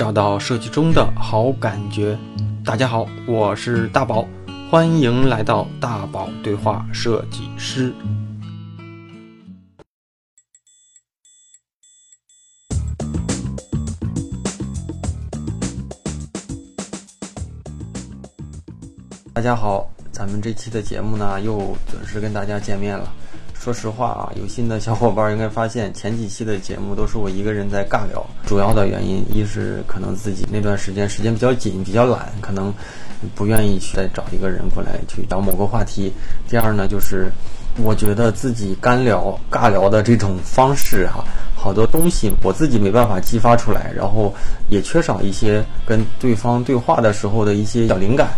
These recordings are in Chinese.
找到设计中的好感觉。大家好，我是大宝，欢迎来到大宝对话设计师。大家好，咱们这期的节目呢，又准时跟大家见面了。说实话啊，有心的小伙伴应该发现，前几期的节目都是我一个人在尬聊。主要的原因，一是可能自己那段时间时间比较紧，比较懒，可能不愿意去再找一个人过来去聊某个话题。第二呢，就是我觉得自己干聊、尬聊的这种方式哈，好多东西我自己没办法激发出来，然后也缺少一些跟对方对话的时候的一些小灵感。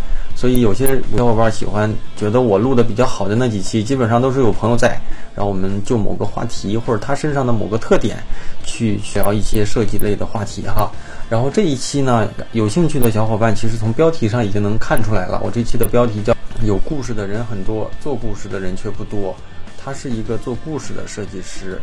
所以有些小伙伴喜欢觉得我录的比较好的那几期，基本上都是有朋友在，然后我们就某个话题或者他身上的某个特点，去聊一些设计类的话题哈。然后这一期呢，有兴趣的小伙伴其实从标题上已经能看出来了，我这期的标题叫“有故事的人很多，做故事的人却不多”。他是一个做故事的设计师，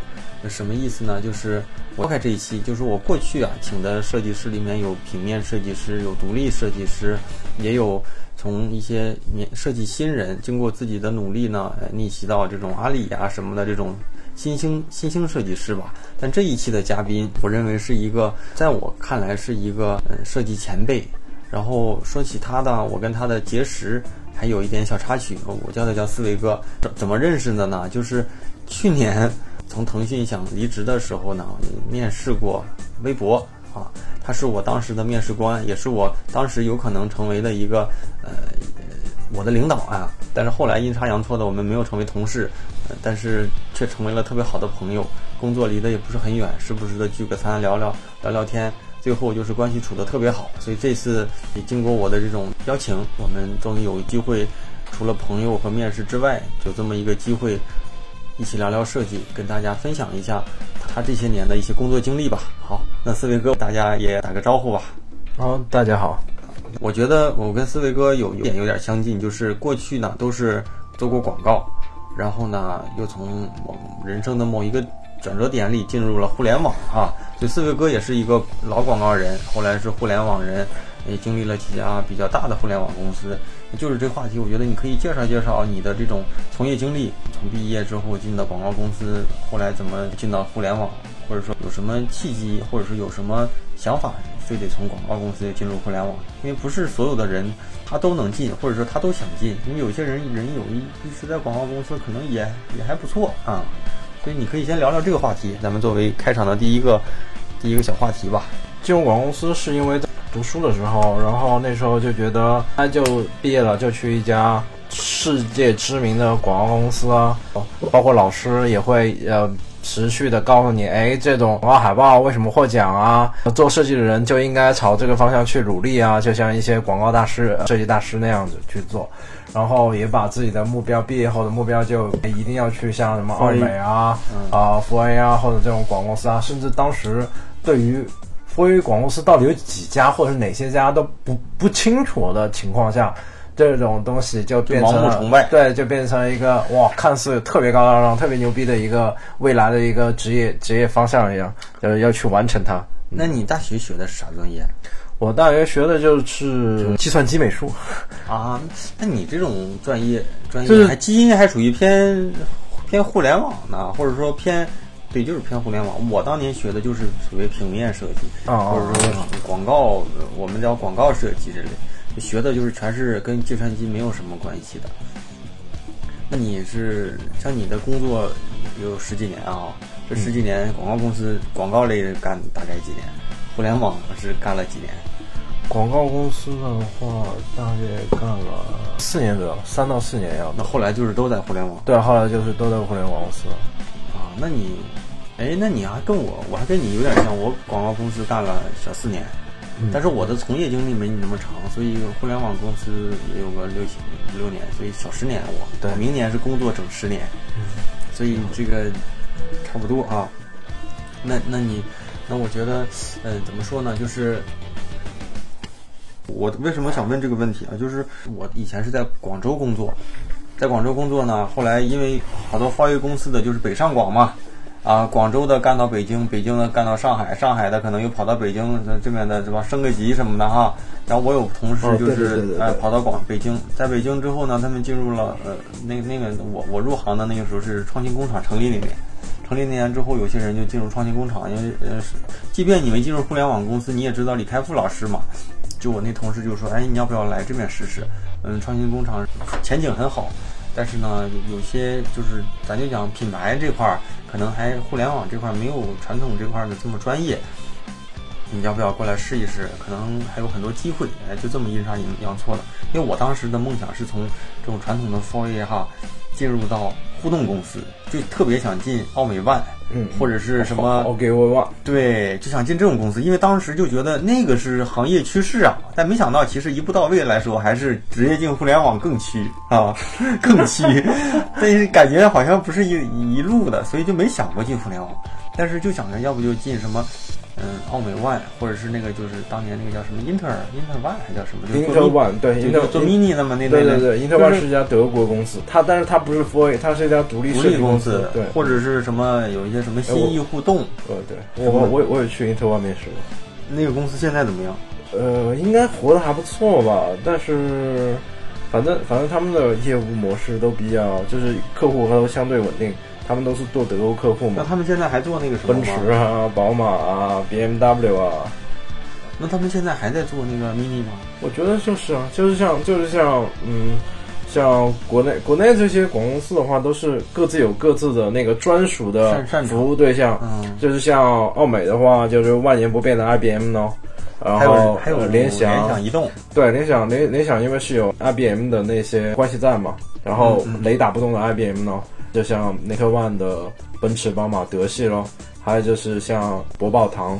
什么意思呢？就是我开这一期，就是我过去啊请的设计师里面有平面设计师，有独立设计师，也有。从一些年设计新人经过自己的努力呢，逆袭到这种阿里呀什么的这种新兴新兴设计师吧。但这一期的嘉宾，我认为是一个，在我看来是一个嗯设计前辈。然后说起他呢，我跟他的结识还有一点小插曲，我叫他叫思维哥。怎怎么认识的呢？就是去年从腾讯想离职的时候呢，面试过微博啊。他是我当时的面试官，也是我当时有可能成为的一个呃我的领导啊。但是后来阴差阳错的，我们没有成为同事，呃但是却成为了特别好的朋友。工作离得也不是很远，时不时的聚个餐，聊聊聊聊天，最后就是关系处得特别好。所以这次也经过我的这种邀请，我们终于有机会，除了朋友和面试之外，有这么一个机会。一起聊聊设计，跟大家分享一下他这些年的一些工作经历吧。好，那思维哥，大家也打个招呼吧。好，大家好。我觉得我跟思维哥有一点有点相近，就是过去呢都是做过广告，然后呢又从某人生的某一个转折点里进入了互联网啊。所以思维哥也是一个老广告人，后来是互联网人，也经历了几家比较大的互联网公司。就是这话题，我觉得你可以介绍介绍你的这种从业经历，从毕业之后进到广告公司，后来怎么进到互联网，或者说有什么契机，或者说有什么想法，非得从广告公司进入互联网？因为不是所有的人他都能进，或者说他都想进，因为有些人人有一一直在广告公司，可能也也还不错啊。所以你可以先聊聊这个话题，咱们作为开场的第一个第一个小话题吧。进入广告公司是因为。读书的时候，然后那时候就觉得，他就毕业了，就去一家世界知名的广告公司啊，包括老师也会呃持续的告诉你，哎，这种广告海报为什么获奖啊？做设计的人就应该朝这个方向去努力啊，就像一些广告大师、设计大师那样子去做，然后也把自己的目标，毕业后的目标就一定要去像什么奥美啊、啊福 A 啊或者这种广告公司啊，甚至当时对于。关于广告公司到底有几家，或者是哪些家都不不清楚的情况下，这种东西就变成了崇拜，对，就变成一个哇，看似特别高大上、特别牛逼的一个未来的一个职业职业方向一样，就要去完成它。那你大学学的是啥专业？我大学学的就是计算机美术啊。那你这种专业专业还基因还属于偏偏互联网呢，或者说偏？对，就是偏互联网。我当年学的就是所谓平面设计，或者说广告，我们叫广告设计之类，学的就是全是跟计算机没有什么关系的。那你是像你的工作有十几年啊？这十几年广告公司广告类干大概几年？互联网是干了几年？广告公司的话，大概干了四年左右，三到四年样。那后来就是都在互联网？对，后来就是都在互联网公司。啊那你，哎，那你还跟我，我还跟你有点像。我广告公司干了小四年，但是我的从业经历没你那么长，所以互联网公司也有个六七五六年，所以小十年。我对，明年是工作整十年，所以这个差不多啊。那那你，那我觉得，嗯，怎么说呢？就是我为什么想问这个问题啊？就是我以前是在广州工作。在广州工作呢，后来因为好多华为公司的就是北上广嘛，啊，广州的干到北京，北京的干到上海，上海的可能又跑到北京这边的是吧，升个级什么的哈。然后我有同事就是对对哎跑到广北京，在北京之后呢，他们进入了呃那那个我我入行的那个时候是创新工厂成立那年，成立那年之后，有些人就进入创新工厂，因为呃是，即便你没进入互联网公司，你也知道李开复老师嘛。就我那同事就说，哎，你要不要来这边试试？嗯，创新工厂前景很好，但是呢，有有些就是咱就讲品牌这块儿，可能还互联网这块没有传统这块的这么专业。你要不要过来试一试？可能还有很多机会。哎，就这么阴差阳阳错了。因为我当时的梦想是从这种传统的 4A 哈，进入到互动公司，就特别想进奥美万，嗯或者是什么对，就想进这种公司，因为当时就觉得那个是行业趋势啊，但没想到其实一步到位来说，还是职业进互联网更趋啊，更趋，但是感觉好像不是一一路的，所以就没想过进互联网，但是就想着要不就进什么。嗯，奥美万，或者是那个就是当年那个叫什么英特尔，英特尔万还叫什么？就是英做特 One 对，英特就做 mini 的嘛，那对那对对，英特就是 One 是一家德国公司，它但是它不是 f o r 它是一家独立独设计公立公司，对，或者是什么有一些什么新意互动，呃对，我我我我也去英特 One 面试过。那个公司现在怎么样？呃，应该活得还不错吧，但是反正反正他们的业务模式都比较，就是客户都相对稳定，他们都是做德国客户嘛，那他们现在还做那个什么奔？驰啊、宝马啊、BMW 啊，那他们现在还在做那个 mini 吗？我觉得就是啊，就是像就是像嗯。像国内国内这些广告公司的话，都是各自有各自的那个专属的服务对象，嗯，就是像奥美的话，就是万年不变的 IBM 呢，然还有后还有呃联想、联想移动，对，联想联联想因为是有 IBM 的那些关系在嘛，然后雷打不动的 IBM 呢，就像 n i k e One 的奔驰、宝马、德系咯，还有就是像博宝堂，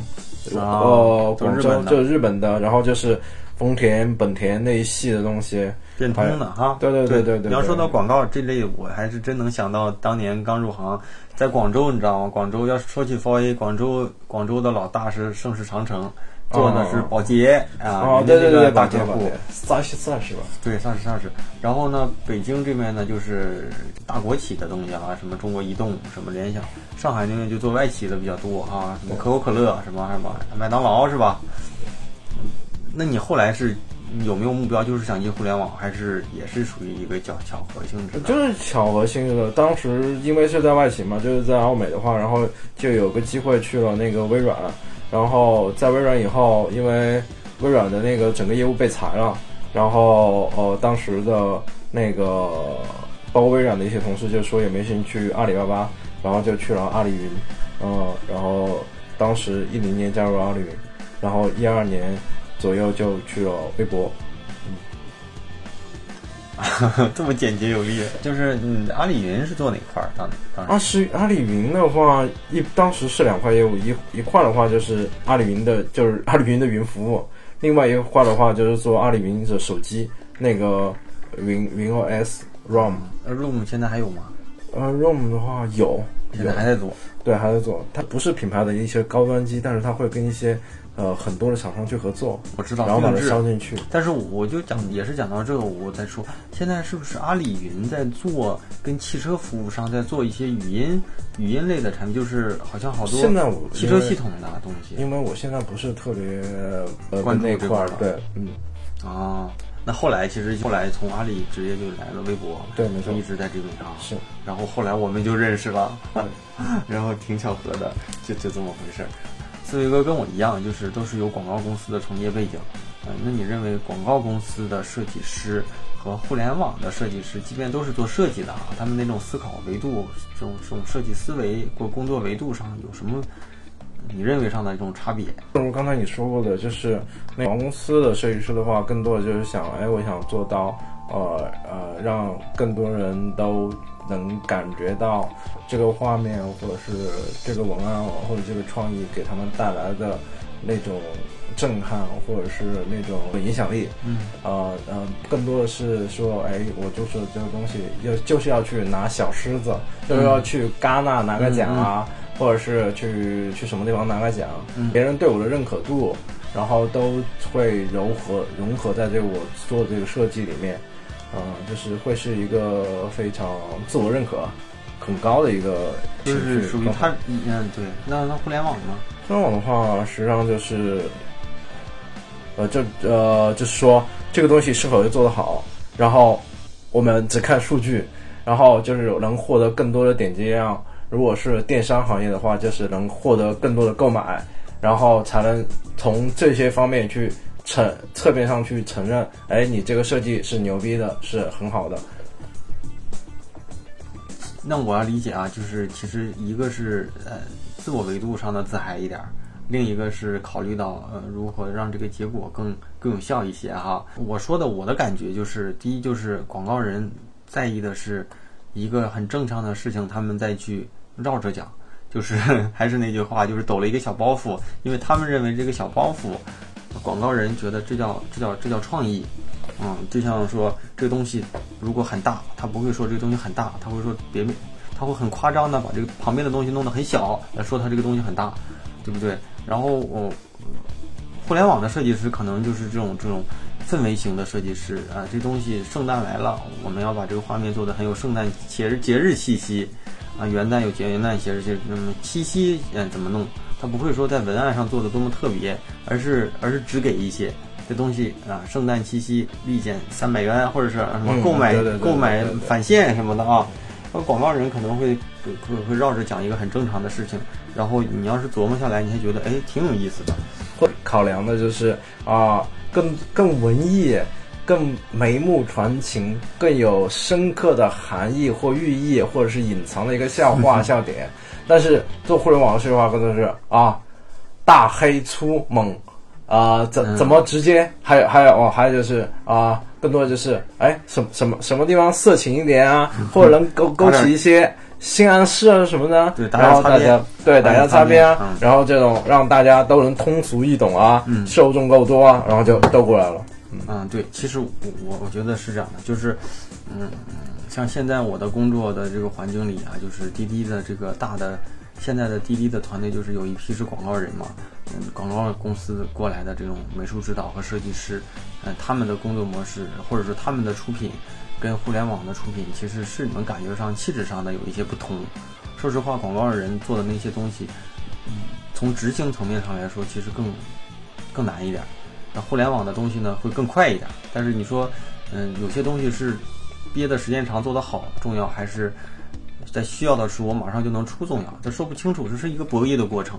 啊呃，广日本就日本的，然后就是丰田、本田那一系的东西，变通的哈。对对对对对你要说到广告这类，我还是真能想到当年刚入行，在广州，你知道吗？广州要说起 4A，广州广州的老大是盛世长城，做的是保洁啊，对对对，大客户保洁，萨西萨是吧？对，算是算是。然后呢，北京这边呢就是大国企的东西啊，什么中国移动、什么联想。上海那边就做外企的比较多啊，什么可口可乐、什么什么麦当劳是吧？那你后来是有没有目标，就是想进互联网，还是也是属于一个叫巧合性质的？就是巧合性质的。当时因为是在外企嘛，就是在奥美的话，然后就有个机会去了那个微软，然后在微软以后，因为微软的那个整个业务被裁了，然后呃，当时的那个包括微软的一些同事就说也没兴趣去阿里巴巴，然后就去了阿里云，嗯、然后当时一零年加入了阿里云，然后一二年左右就去了微博，这么简洁有力，就是嗯，阿里云是做哪块儿？当当时阿是阿里云的话，一当时是两块业务，一一块的话就是阿里云的，就是阿里云的云服务；另外一块的话就是做阿里云的手机那个云云 OS ROM。呃 Room 现在还有吗？呃，ROM 的话，有现在还在做。对还在做，它不是品牌的一些高端机，但是它会跟一些呃很多的厂商去合作，我知道，然后把它定制销进去。但是我就讲，也是讲到这个，我再说，现在是不是阿里云在做跟汽车服务商在做一些语音语音类的产品，就是好像好多现在我汽车系统的东西因为我现在不是特别呃关注这块儿了，对，嗯，啊。那后来其实后来从阿里直接就来了微博，对没错一直在这边上。是。然后后来我们就认识了，然后挺巧合的，就就这么回事儿。思维哥跟我一样，就是都是有广告公司的从业背景。嗯、那你认为广告公司的设计师和互联网的设计师，即便都是做设计的啊，他们那种思考维度、这种这种设计思维或工作维度上有什么你认为上的一种差别？正如刚才你说过的，就是那广告公司的设计师的话，更多的就是想，哎，我想做到，呃呃，让更多人都能感觉到这个画面，或者是这个文案，或者这个创意给他们带来的那种震撼，或者是那种影响力。嗯，呃呃，更多的是说，哎，我就是这个东西要就是要去拿小狮子，就是要去戛纳拿个奖啊，或者是去去什么地方拿个奖，嗯别人对我的认可度，然后都会融合融合在这个我做的这个设计里面，嗯、就是会是一个非常自我认可，很高的一个就是属于状态它，嗯，对。那那互联网呢？互联网的话，实际上就是，呃，就呃，就是说这个东西是否做得好，然后我们只看数据，然后就是能获得更多的点击量。如果是电商行业的话，就是能获得更多的购买，然后才能从这些方面去承侧面上去承认，哎，你这个设计是牛逼的，是很好的。那我要理解啊，就是其实一个是呃自我维度上的自嗨一点，另一个是考虑到呃如何让这个结果更更有效一些哈。我说的我的感觉就是，第一就是广告人在意的是一个很正常的事情，他们再去绕着讲，就是 还是那句话，就是抖了一个小包袱，因为他们认为这个小包袱，广告人觉得这叫这叫这叫创意。嗯，就像说这个东西如果很大，他不会说这个东西很大，他会说别，他会很夸张的把这个旁边的东西弄得很小，来说他这个东西很大，对不对？然后我、互联网的设计师可能就是这种这种氛围型的设计师啊，这东西圣诞来了，我们要把这个画面做得很有圣诞节日节日气息啊，元旦有节元旦节日节日，那么七夕嗯怎么弄？他不会说在文案上做的多么特别，而是而是只给一些。这东西啊，圣诞七夕立减三百元，或者是什么嗯购买、购买、返现什么的啊。那广告人可能会会会绕着讲一个很正常的事情，然后你要是琢磨下来，你还觉得哎挺有意思的。会考量的就是啊，更更文艺、更眉目传情、更有深刻的含义或寓意，或者是隐藏的一个笑话 笑点。但是做互联网的说话更多是啊，大黑粗猛。啊、怎嗯怎么直接？还有还有哦，还有就是啊、更多的就是哎，什么什么什么地方色情一点啊，或者能勾勾起一些性暗示啊什么的，对然后大家对打点擦擦边啊嗯，然后这种让大家都能通俗易懂啊，嗯受众够多啊，然后就都过来了。嗯，对，其实我我我觉得是这样的，就是，嗯，像现在我的工作的这个环境里啊，就是滴滴的这个大的，现在的滴滴的团队就是有一批是广告人嘛，嗯，广告公司过来的这种美术指导和设计师，嗯，他们的工作模式或者说他们的出品，跟互联网的出品其实是能感觉上气质上的有一些不同。说实话，广告人做的那些东西，嗯，从执行层面上来说，其实更更难一点。那互联网的东西呢，会更快一点。但是你说，嗯，有些东西是憋的时间长做得好重要，还是在需要的时候我马上就能出重要？这说不清楚，这是一个博弈的过程。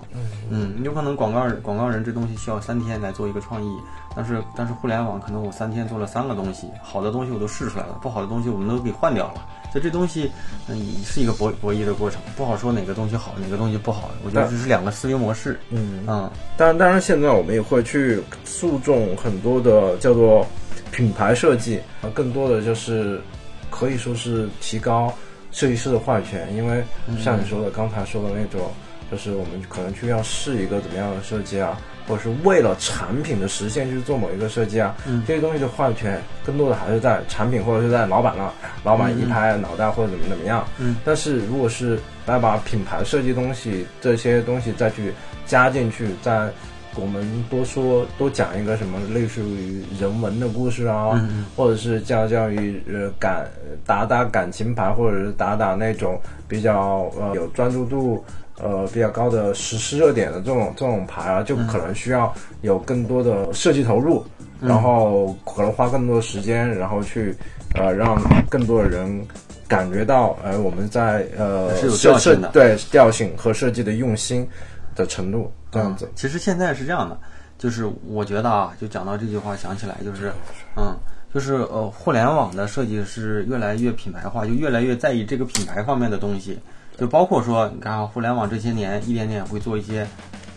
嗯，有可能广告人广告人这东西需要三天来做一个创意，但是但是互联网可能我三天做了三个东西，好的东西我都试出来了，不好的东西我们都给换掉了。所以这东西，嗯，是一个博博弈的过程，不好说哪个东西好，哪个东西不好。我觉得这是两个思维模式。嗯啊当然，当然，现在我们也会去注重很多的叫做品牌设计，啊，更多的就是可以说是提高设计师的话语权，因为像你说的，刚才说的那种，就是我们可能去要试一个怎么样的设计啊，或者是为了产品的实现去做某一个设计啊，嗯这些东西的话语权更多的还是在产品或者是在老板那儿，老板一拍脑袋或者怎么怎么样。嗯但是如果是来把品牌设计东西这些东西再去加进去，再我们多说多讲一个什么类似于人文的故事啊，嗯嗯或者是叫教育呃感打打感情牌，或者是打打那种比较呃有专注度。呃，比较高的实施热点的这种这种牌啊，就可能需要有更多的设计投入，嗯然后可能花更多的时间，然后去呃让更多的人感觉到，呃我们在呃是有设设调性的对调性和设计的用心的程度这样子。其实现在是这样的，就是我觉得啊，就讲到这句话，想起来就是，嗯，就是呃，互联网的设计是越来越品牌化，就越来越在意这个品牌方面的东西，就包括说，你看啊，互联网这些年一点点会做一些，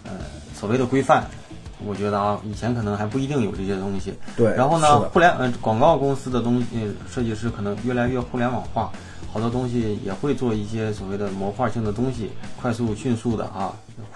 呃，所谓的规范。我觉得啊，以前可能还不一定有这些东西。对然后呢，互联呃广告公司的东西设计师可能越来越互联网化，好多东西也会做一些所谓的模块性的东西，快速迅速的啊，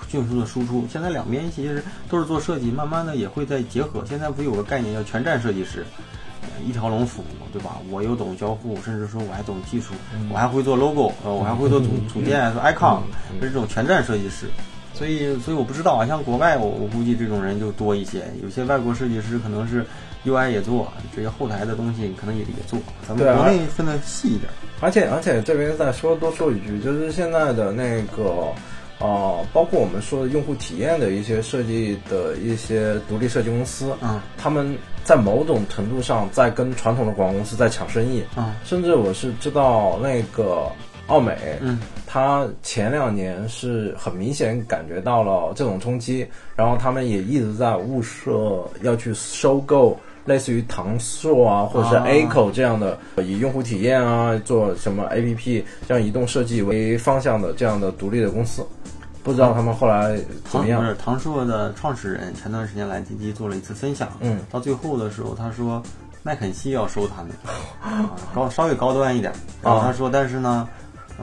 迅速的输出。现在两边其实都是做设计，慢慢的也会在结合。现在不有个概念叫全站设计师，呃一条龙服务，对吧？我又懂交互，甚至说我还懂技术，我还会做 logo，呃，我还会做组组件，做 icon，是这种全站设计师。所以，所以我不知道啊，像国外，我我估计这种人就多一些。有些外国设计师可能是 UI 也做，这些后台的东西可能也也做。咱们国内分的细一点。而且，而且这边再说多说一句，就是现在的那个。哦，包括我们说的用户体验的一些设计的一些独立设计公司，嗯，他们在某种程度上在跟传统的广告公司在抢生意，嗯，甚至我是知道那个奥美，嗯，他前两年是很明显感觉到了这种冲击，然后他们也一直在物色要去收购。类似于唐硕啊，或者是 A 口这样的以用户体验啊做什么 A P P 这样移动设计为方向的这样的独立的公司，不知道他们后来怎么样？不是唐硕的创始人前段时间来滴滴做了一次分享，嗯，到最后的时候他说麦肯锡要收他们，啊，高稍微高端一点，然后他说但是呢，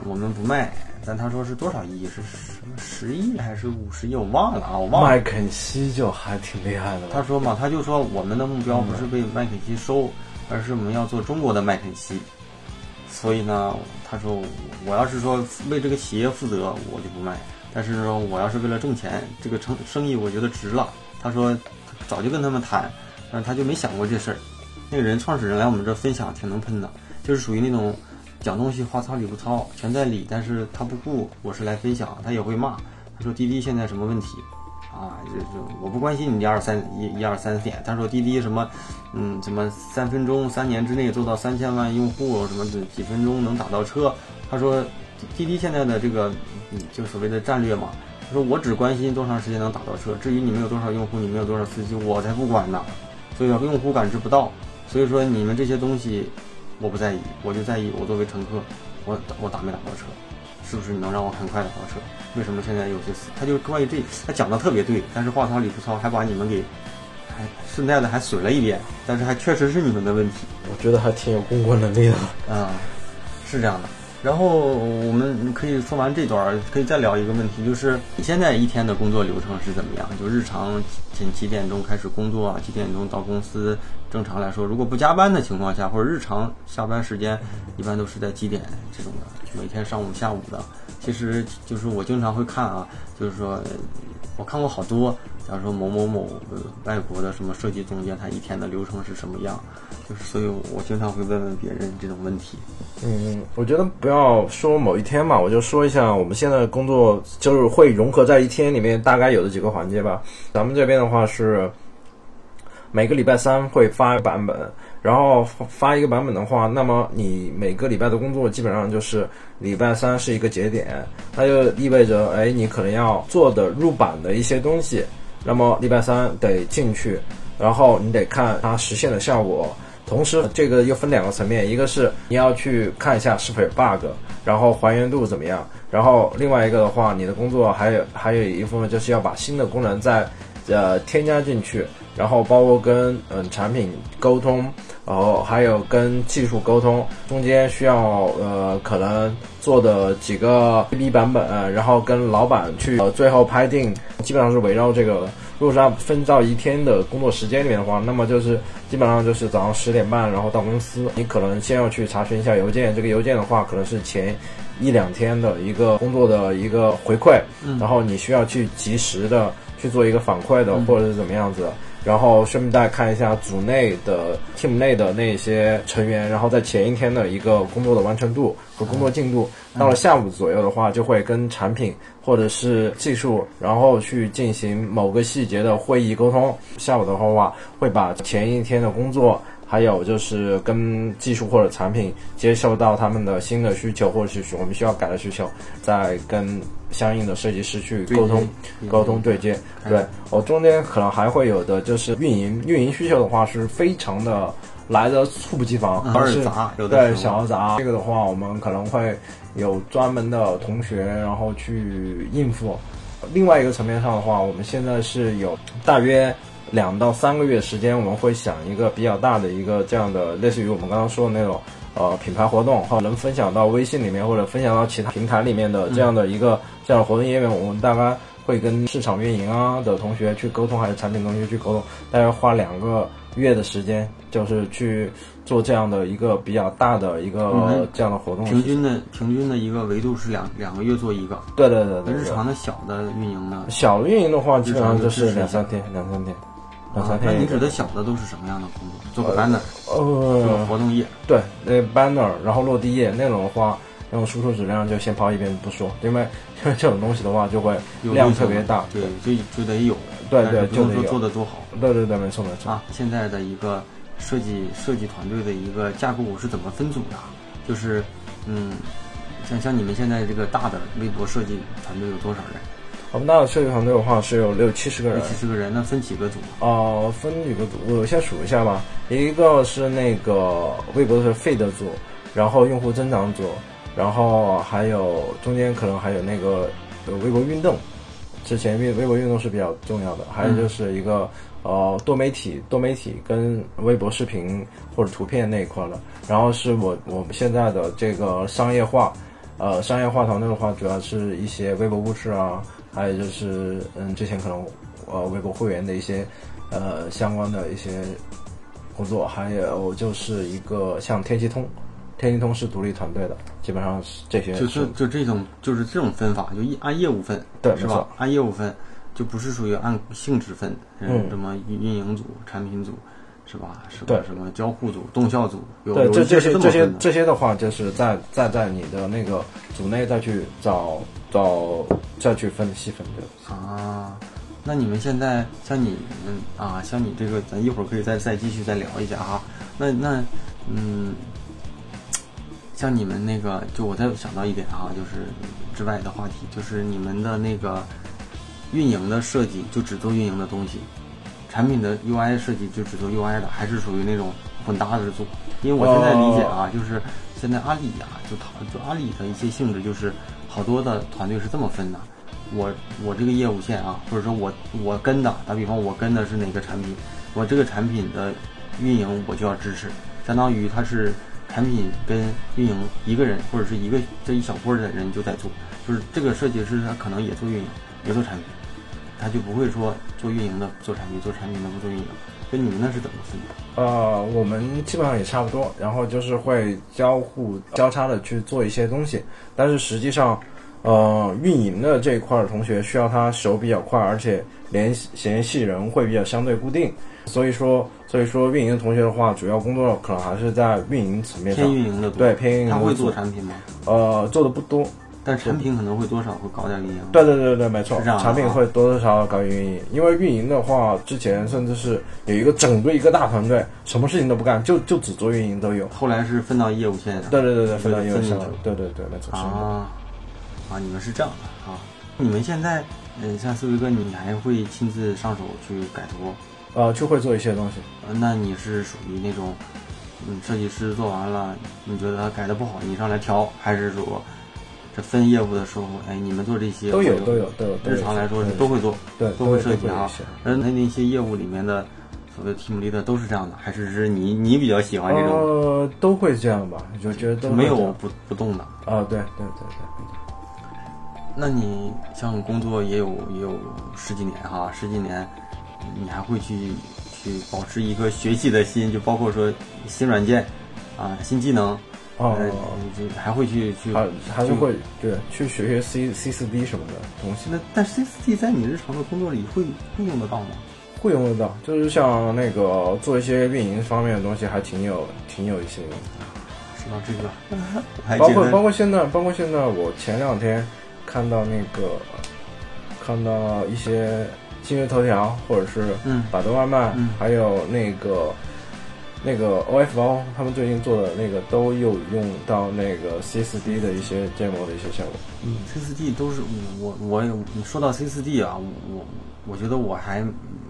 我们不卖。但他说是多少亿？是什么十亿还是五十亿？我忘了啊，我忘了。麦肯锡就还挺厉害的。他说嘛，他就说我们的目标不是被麦肯锡收，而是我们要做中国的麦肯锡。所以呢，他说我要是说为这个企业负责，我就不卖。但是说我要是为了挣钱，这个成生意我觉得值了。他说早就跟他们谈，但他就没想过这事儿。那个人创始人来我们这分享挺能喷的，就是属于那种。讲东西话糙理不糙，全在理，但是他不顾我是来分享，他也会骂。他说滴滴现在什么问题啊？这这我不关心你一二三一一二三点。他说滴滴什么，嗯，什么三分钟三年之内做到三千万用户，什么几分钟能打到车。他说滴滴现在的这个，嗯，就所谓的战略嘛。他说我只关心多长时间能打到车，至于你们有多少用户，你们有多少司机，我才不管呢。所以用户感知不到，所以说你们这些东西。我不在意，我就在意我作为乘客，我我打没打到车，是不是你能让我很快打到车？为什么现在有些死？他就关于这，他讲的特别对，但是话糙理不糙，还把你们给还顺带的还损了一遍，但是还确实是你们的问题。我觉得还挺有公关能力的，嗯，是这样的。然后我们可以说完这段，可以再聊一个问题，就是你现在一天的工作流程是怎么样？就日常几几点钟开始工作啊？几点钟到公司？正常来说，如果不加班的情况下，或者日常下班时间，一般都是在几点这种的？每天上午、下午的。其实就是我经常会看啊，就是说我看过好多。假如说某某某外国的什么设计总监，他一天的流程是什么样？就是所以，我经常会问问别人这种问题。嗯，我觉得不要说某一天嘛，我就说一下我们现在工作，就是会融合在一天里面，大概有的几个环节吧。咱们这边的话是每个礼拜三会发一个版本，然后发一个版本的话，那么你每个礼拜的工作基本上就是礼拜三是一个节点，那就意味着，哎，你可能要做的入版的一些东西。那么礼拜三得进去，然后你得看它实现的效果。同时，这个又分两个层面，一个是你要去看一下是否有 bug，然后还原度怎么样。然后另外一个的话，你的工作还有还有一部分就是要把新的功能再呃添加进去，然后包括跟嗯产品沟通，然后还有跟技术沟通，中间需要呃可能做的几个 A/B 版本，然后跟老板去最后拍定。基本上是围绕这个，如果是按分到一天的工作时间里面的话，那么就是基本上就是早上十点半，然后到公司，你可能先要去查询一下邮件，这个邮件的话可能是前一两天的一个工作的一个回馈，然后你需要去及时的去做一个反馈的，或者是怎么样子。然后顺带看一下组内的 team 内的那些成员，然后在前一天的一个工作的完成度和工作进度，到了下午左右的话，就会跟产品或者是技术，然后去进行某个细节的会议沟通。下午的话，会把前一天的工作。还有就是跟技术或者产品接受到他们的新的需求，或者是我们需要改的需求，再跟相应的设计师去沟通、沟通对接。对我中间可能还会有的就是运营，运营需求的话是非常的来的猝不及防，而是杂，对小而杂。这个的话，我们可能会有专门的同学，然后去应付。另外一个层面上的话，我们现在是有大约。两到三个月时间，我们会想一个比较大的一个这样的，类似于我们刚刚说的那种，呃，品牌活动，或能分享到微信里面或者分享到其他平台里面的这样的一个这样的活动页面，我们大概会跟市场运营啊的同学去沟通，还是产品同学去沟通，大概花两个月的时间，就是去做这样的一个比较大的一个嗯这样的活动。平均的平均的一个维度是两两个月做一个，对对对对对。日常的小的运营呢？小的运营的话，基本上就是两三天，两三天，啊那。你指的小的都是什么样的工作？做个 banner，做个呃，活动页，对，那 banner，然后落地页那种的话，那种输出质量就先抛一边不说，因为因 为这种东西的话就会量特别大。对，就就得有，对对就得有做的多好对对对，没错没错。啊。现在的一个设计设计团队的一个架构是怎么分组的？就是嗯，像像你们现在这个大的微博设计团队有多少人？我们大的设计团队的话是有六七十个人六，七十个人，那分几个组？呃，分几个组，我先数一下吧。一个是那个微博的 feed 组，然后用户增长组，然后还有中间可能还有那个呃微博运动，之前微微博运动是比较重要的，还有就是一个、呃多媒体多媒体跟微博视频或者图片那一块的，然后是我我们现在的这个商业化，呃商业化团队的话，主要是一些微博故事啊，还有就是嗯之前可能呃微博会员的一些呃相关的一些工作，还有就是一个像天气通，天气通是独立团队的，基本上是这些就是就就这种就是这种分法，就一按业务分，对是吧？按业务分，就不是属于按性质分，嗯什么运运营组、产品组，是吧？是吧？什么交互组、动效组，有对，这些这些这些的。这些的话，就是在再在你的那个组内再去找找再去分细分的。啊，那你们现在像你们啊，像你这个，咱一会儿可以再再继续再聊一下哈。那那嗯，像你们那个，就我再想到一点啊，就是之外的话题，就是你们的那个运营的设计，就只做运营的东西，产品的 UI 设计就只做 UI 的，还是属于那种混搭着做？因为我现在理解啊，就是现在阿里呀、就讨就阿里的一些性质，就是好多的团队是这么分的。我我这个业务线啊，或者说我我跟的，打比方我跟的是哪个产品，我这个产品的运营我就要支持，相当于它是产品跟运营一个人或者是一个这一小波的人就在做，就是这个设计师他可能也做运营，也做产品，他就不会说做运营的做产品，做产品的不做运营。就你们那是怎么分的？呃，我们基本上也差不多，然后就是会交互交叉的去做一些东西，但是实际上，呃，运营的这一块的同学需要他手比较快，而且联系联系人会比较相对固定，所以说，所以说运营的同学的话，主要工作可能还是在运营层面上偏，运营的多，对偏运营他会做产品吗？呃，做的不多。但产品可能会多少会搞点运营。对对对对，没错产品会多多少少搞运营，因为运营的话，之前甚至是有一个整个一个大团队，什么事情都不干，就就只做运营都有。后来是分到业务线上。对对对对，分到业务上进去了，对对对，没错。啊啊，你们是这样的啊？你们现在，嗯，像思维哥，你还会亲自上手去改图？呃，就会做一些东西。呃，那你是属于那种，嗯，设计师做完了，你觉得他改的不好，你上来调，还是说这分业务的时候，哎，你们做这些都有都有都有日常来说是都会做，对，都会都设计啊。而那那些业务里面的所谓的 team leader 都是这样的，还是是你你比较喜欢这种？呃，都会这样吧？就觉得都没有不不动的。啊？对对对对。那你像工作也有也有十几年哈，十几年，你还会去去保持一个学习的心，就包括说新软件啊、新技能，哦就还会去去还还是去会对去学学 C C 四 D 什么的东西。那但 C 四 D 在你日常的工作里会会用得到吗？会用得到，就是像那个做一些运营方面的东西，还挺有挺有一些用的。说到这个，包括包括现在，包括现在，我前两天看到那个看到一些今日头条或者是嗯百度外卖，嗯还有那个那个 OFO，他们最近做的那个都有用到那个 C 4 D 的一些建模的一些效果。嗯，C 四 D 都是我我我你说到 C 四 D 啊，我我我觉得我还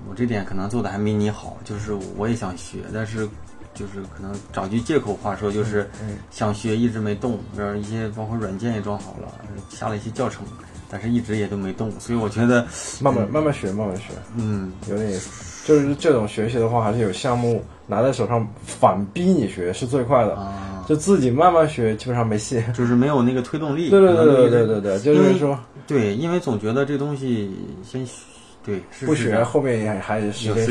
我这点可能做的还没你好，就是我也想学，但是就是可能找句借口话说，就是嗯想学一直没动，然后一些包括软件也装好了，下了一些教程，但是一直也都没动，所以我觉得慢慢慢慢学，慢慢学，嗯有点意思。就是这种学习的话，还是有项目拿在手上反逼你学是最快的。啊，就自己慢慢学，基本上没戏。就是没有那个推动力。对对对对对对对，就是说，对，因为总觉得这东西先对，是不学后面也还得学。对，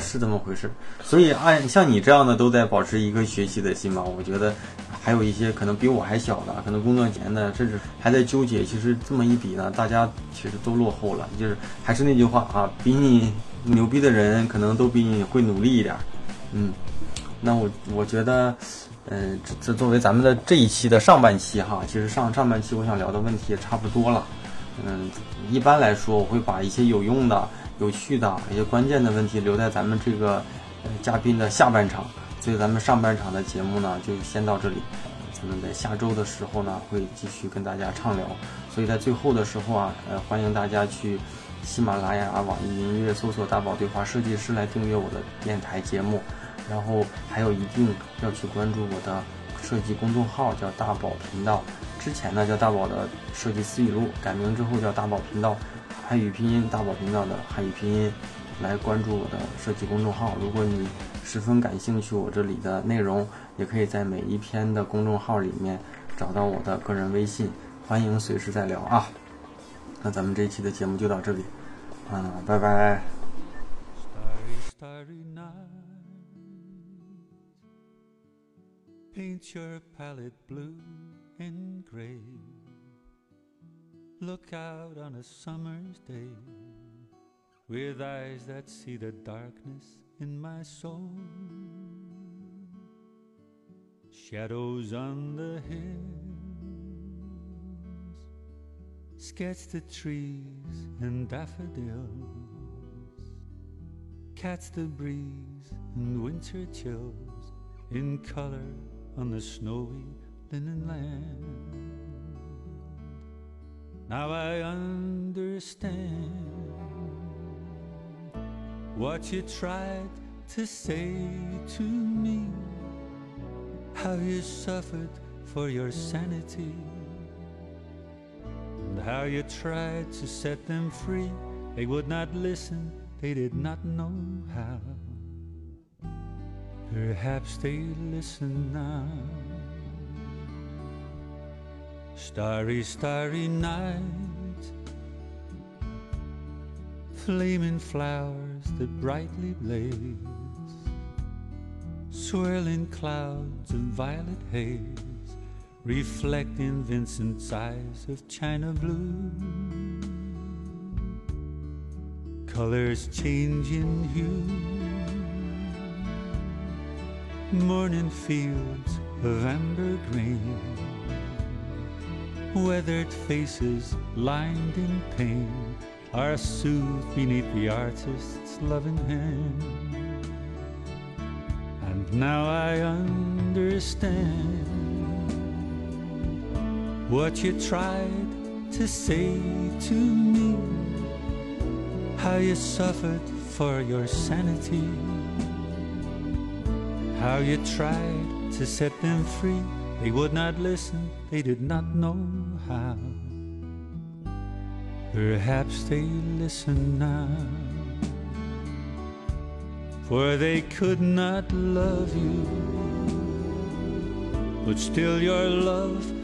是这么回事。所以按像你这样的都在保持一个学习的心吧，我觉得还有一些可能比我还小的，可能工作前的，甚至还在纠结。其实这么一比呢，大家其实都落后了。就是还是那句话啊，比你牛逼的人可能都比你会努力一点。嗯，那我我觉得。嗯，这这作为咱们的这一期的上半期哈，其实上上半期我想聊的问题也差不多了。嗯，一般来说，我会把一些有用的、有趣的、一些关键的问题留在咱们这个呃嘉宾的下半场，所以咱们上半场的节目呢就先到这里。咱们在下周的时候呢会继续跟大家畅聊，所以在最后的时候啊，呃，欢迎大家去喜马拉雅、网易云音乐搜索“大宝对话设计师”来订阅我的电台节目。然后还有一定要去关注我的设计公众号，叫大宝频道。之前呢叫大宝的设计思语录，改名之后叫大宝频道，汉语拼音大宝频道的汉语拼音，来关注我的设计公众号。如果你十分感兴趣我这里的内容，也可以在每一篇的公众号里面找到我的个人微信，欢迎随时再聊啊。那咱们这一期的节目就到这里，嗯，拜拜。 Starry, starry night. Paint your palette blue and gray. Look out on a summer's day with eyes that see the darkness in my soul. Shadows on the hills. Sketch the trees and daffodils catch the breeze and winter chills in color on the snowy linen land. Now I understand what you tried to say to me, how you suffered for your sanity, how you tried to set them free. They would not listen they did not know how. Perhaps they listen now. Starry, starry night, flaming flowers that brightly blaze, swirling clouds of violet haze, reflecting Vincent's eyes of china blue colors changing hue. Morning fields of amber green, weathered faces lined in pain are soothed beneath the artist's loving hand. And now I understand what you tried to say to me how you suffered for your sanity, how you tried to set them free. They would not listen, they did not know how. Perhaps they listen now, for they could not love you, but still your love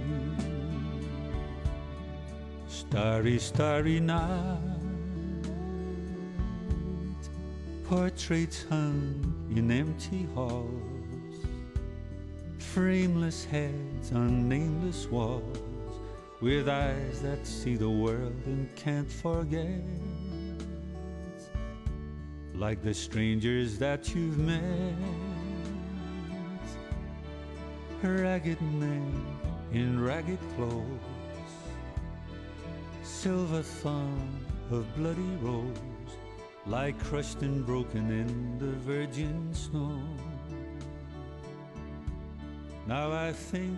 Starry, starry night. Portraits hung in empty halls. Frameless heads on nameless walls. With eyes that see the world and can't forget. Like the strangers that you've met. Ragged men in ragged clothes silver thorn of bloody rose lie crushed and broken in the virgin snow. Now I think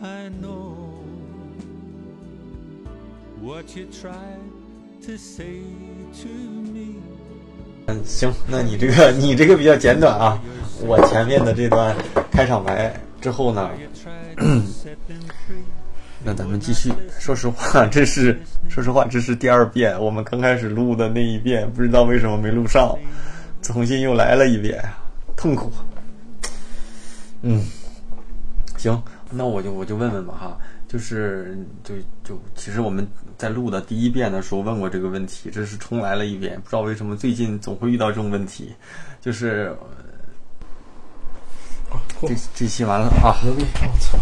I know what you tried to say to me, 嗯，行，那你这个你这个比较简短啊。我前面的这段开场白之后呢，那咱们继续。说实话，这是说实话，这是第二遍。我们刚开始录的那一遍，不知道为什么没录上，重新又来了一遍，痛苦。嗯，行，那我就我就问问吧哈，就是就就其实我们在录的第一遍的时候问过这个问题，这是重来了一遍，不知道为什么最近总会遇到这种问题，就是这这期完了啊。牛逼！我操！